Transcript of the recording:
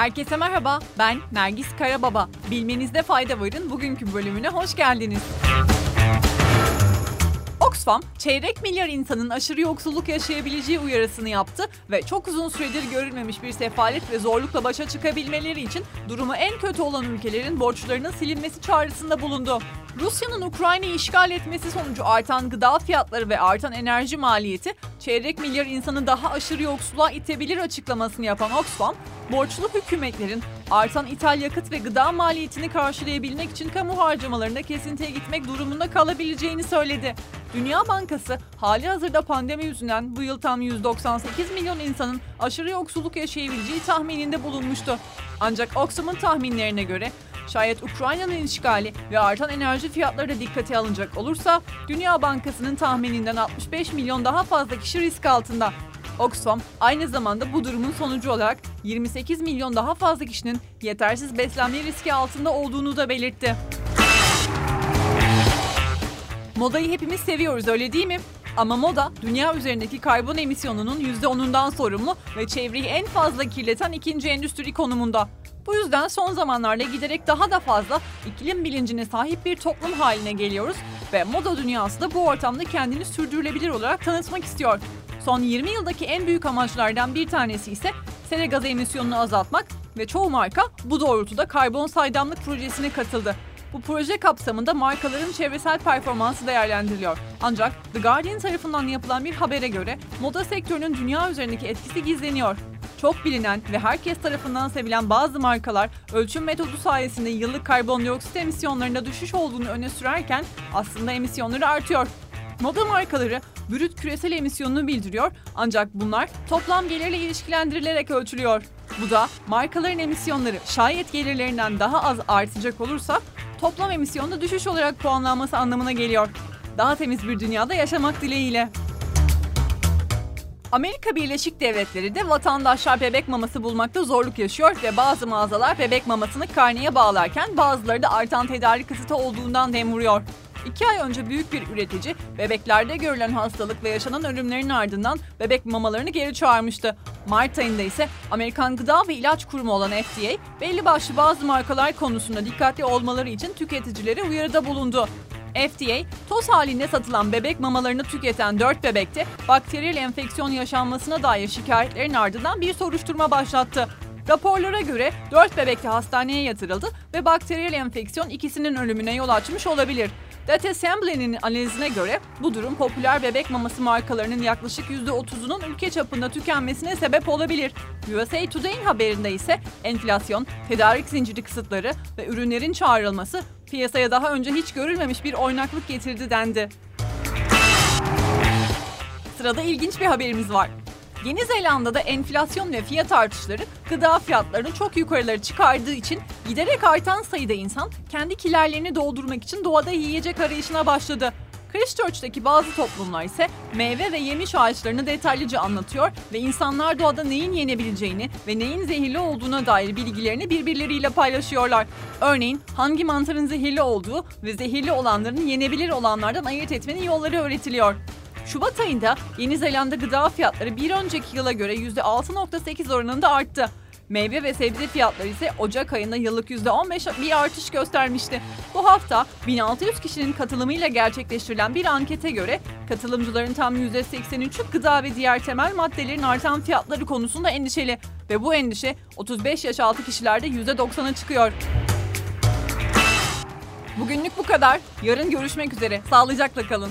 Herkese merhaba, ben Nergis Karababa. Bilmenizde fayda varın bugünkü bölümüne hoş geldiniz. Oxfam, çeyrek milyar insanın aşırı yoksulluk yaşayabileceği uyarısını yaptı ve çok uzun süredir görülmemiş bir sefalet ve zorlukla başa çıkabilmeleri için durumu en kötü olan ülkelerin borçlarının silinmesi çağrısında bulundu. Rusya'nın Ukrayna'yı işgal etmesi sonucu artan gıda fiyatları ve artan enerji maliyeti çeyrek milyar insanı daha aşırı yoksulluğa itebilir açıklamasını yapan Oxfam, borçlu hükümetlerin artan ithal yakıt ve gıda maliyetini karşılayabilmek için kamu harcamalarında kesintiye gitmek durumunda kalabileceğini söyledi. Dünya Bankası hali hazırda pandemi yüzünden bu yıl tam 198 milyon insanın aşırı yoksulluk yaşayabileceği tahmininde bulunmuştu. Ancak Oxfam'ın tahminlerine göre şayet Ukrayna'nın işgali ve artan enerji fiyatları da dikkate alınacak olursa Dünya Bankası'nın tahmininden 65 milyon daha fazla kişi risk altında. Oxfam aynı zamanda bu durumun sonucu olarak 28 milyon daha fazla kişinin yetersiz beslenme riski altında olduğunu da belirtti. Modayı hepimiz seviyoruz öyle değil mi? Ama moda dünya üzerindeki karbon emisyonunun %10'undan sorumlu ve çevreyi en fazla kirleten ikinci endüstri konumunda. Bu yüzden son zamanlarda giderek daha da fazla iklim bilincine sahip bir toplum haline geliyoruz ve moda dünyası da bu ortamda kendini sürdürülebilir olarak tanıtmak istiyor. Son 20 yıldaki en büyük amaçlardan bir tanesi ise sera gazı emisyonunu azaltmak ve çoğu marka bu doğrultuda karbon saydamlık projesine katıldı. Bu proje kapsamında markaların çevresel performansı değerlendiriliyor. Ancak The Guardian tarafından yapılan bir habere göre moda sektörünün dünya üzerindeki etkisi gizleniyor. Çok bilinen ve herkes tarafından sevilen bazı markalar ölçüm metodu sayesinde yıllık karbondioksit emisyonlarında düşüş olduğunu öne sürerken aslında emisyonları artıyor. Moda markaları brüt küresel emisyonunu bildiriyor ancak bunlar toplam gelirle ilişkilendirilerek ölçülüyor. Bu da markaların emisyonları şayet gelirlerinden daha az artacak olursa toplam emisyonda düşüş olarak puanlanması anlamına geliyor. Daha temiz bir dünyada yaşamak dileğiyle. Amerika Birleşik Devletleri de vatandaşlar bebek maması bulmakta zorluk yaşıyor ve bazı mağazalar bebek mamasını karneye bağlarken bazıları da artan tedarik kısıtı olduğundan dem vuruyor. İki ay önce büyük bir üretici bebeklerde görülen hastalık ve yaşanan ölümlerin ardından bebek mamalarını geri çağırmıştı. Mart ayında ise Amerikan Gıda ve İlaç Kurumu olan FDA belli başlı bazı markalar konusunda dikkatli olmaları için tüketicilere uyarıda bulundu. FDA, toz halinde satılan bebek mamalarını tüketen 4 bebekte bakteriyel enfeksiyon yaşanmasına dair şikayetlerin ardından bir soruşturma başlattı. Raporlara göre 4 bebek de hastaneye yatırıldı ve bakteriyel enfeksiyon ikisinin ölümüne yol açmış olabilir. Data Assembly'nin analizine göre bu durum popüler bebek maması markalarının yaklaşık %30'unun ülke çapında tükenmesine sebep olabilir. USA Today'in haberinde ise enflasyon, tedarik zinciri kısıtları ve ürünlerin çağrılması piyasaya daha önce hiç görülmemiş bir oynaklık getirdi dendi. Sırada ilginç bir haberimiz var. Yeni Zelanda'da enflasyon ve fiyat artışları gıda fiyatlarını çok yukarıları çıkardığı için giderek artan sayıda insan kendi kilerlerini doldurmak için doğada yiyecek arayışına başladı. Christchurch'teki bazı toplumlar ise meyve ve yemiş ağaçlarını detaylıca anlatıyor ve insanlar doğada neyin yenebileceğini ve neyin zehirli olduğuna dair bilgilerini birbirleriyle paylaşıyorlar. Örneğin hangi mantarın zehirli olduğu ve zehirli olanların yenebilir olanlardan ayırt etmenin yolları öğretiliyor. Şubat ayında Yeni Zelanda gıda fiyatları bir önceki yıla göre %6.8 oranında arttı. Meyve ve sebze fiyatları ise Ocak ayında yıllık %15 bir artış göstermişti. Bu hafta 1600 kişinin katılımıyla gerçekleştirilen bir ankete göre katılımcıların tam %83'ü gıda ve diğer temel maddelerin artan fiyatları konusunda endişeli ve bu endişe 35 yaş altı kişilerde %90'a çıkıyor. Bugünlük bu kadar. Yarın görüşmek üzere. Sağlıcakla kalın.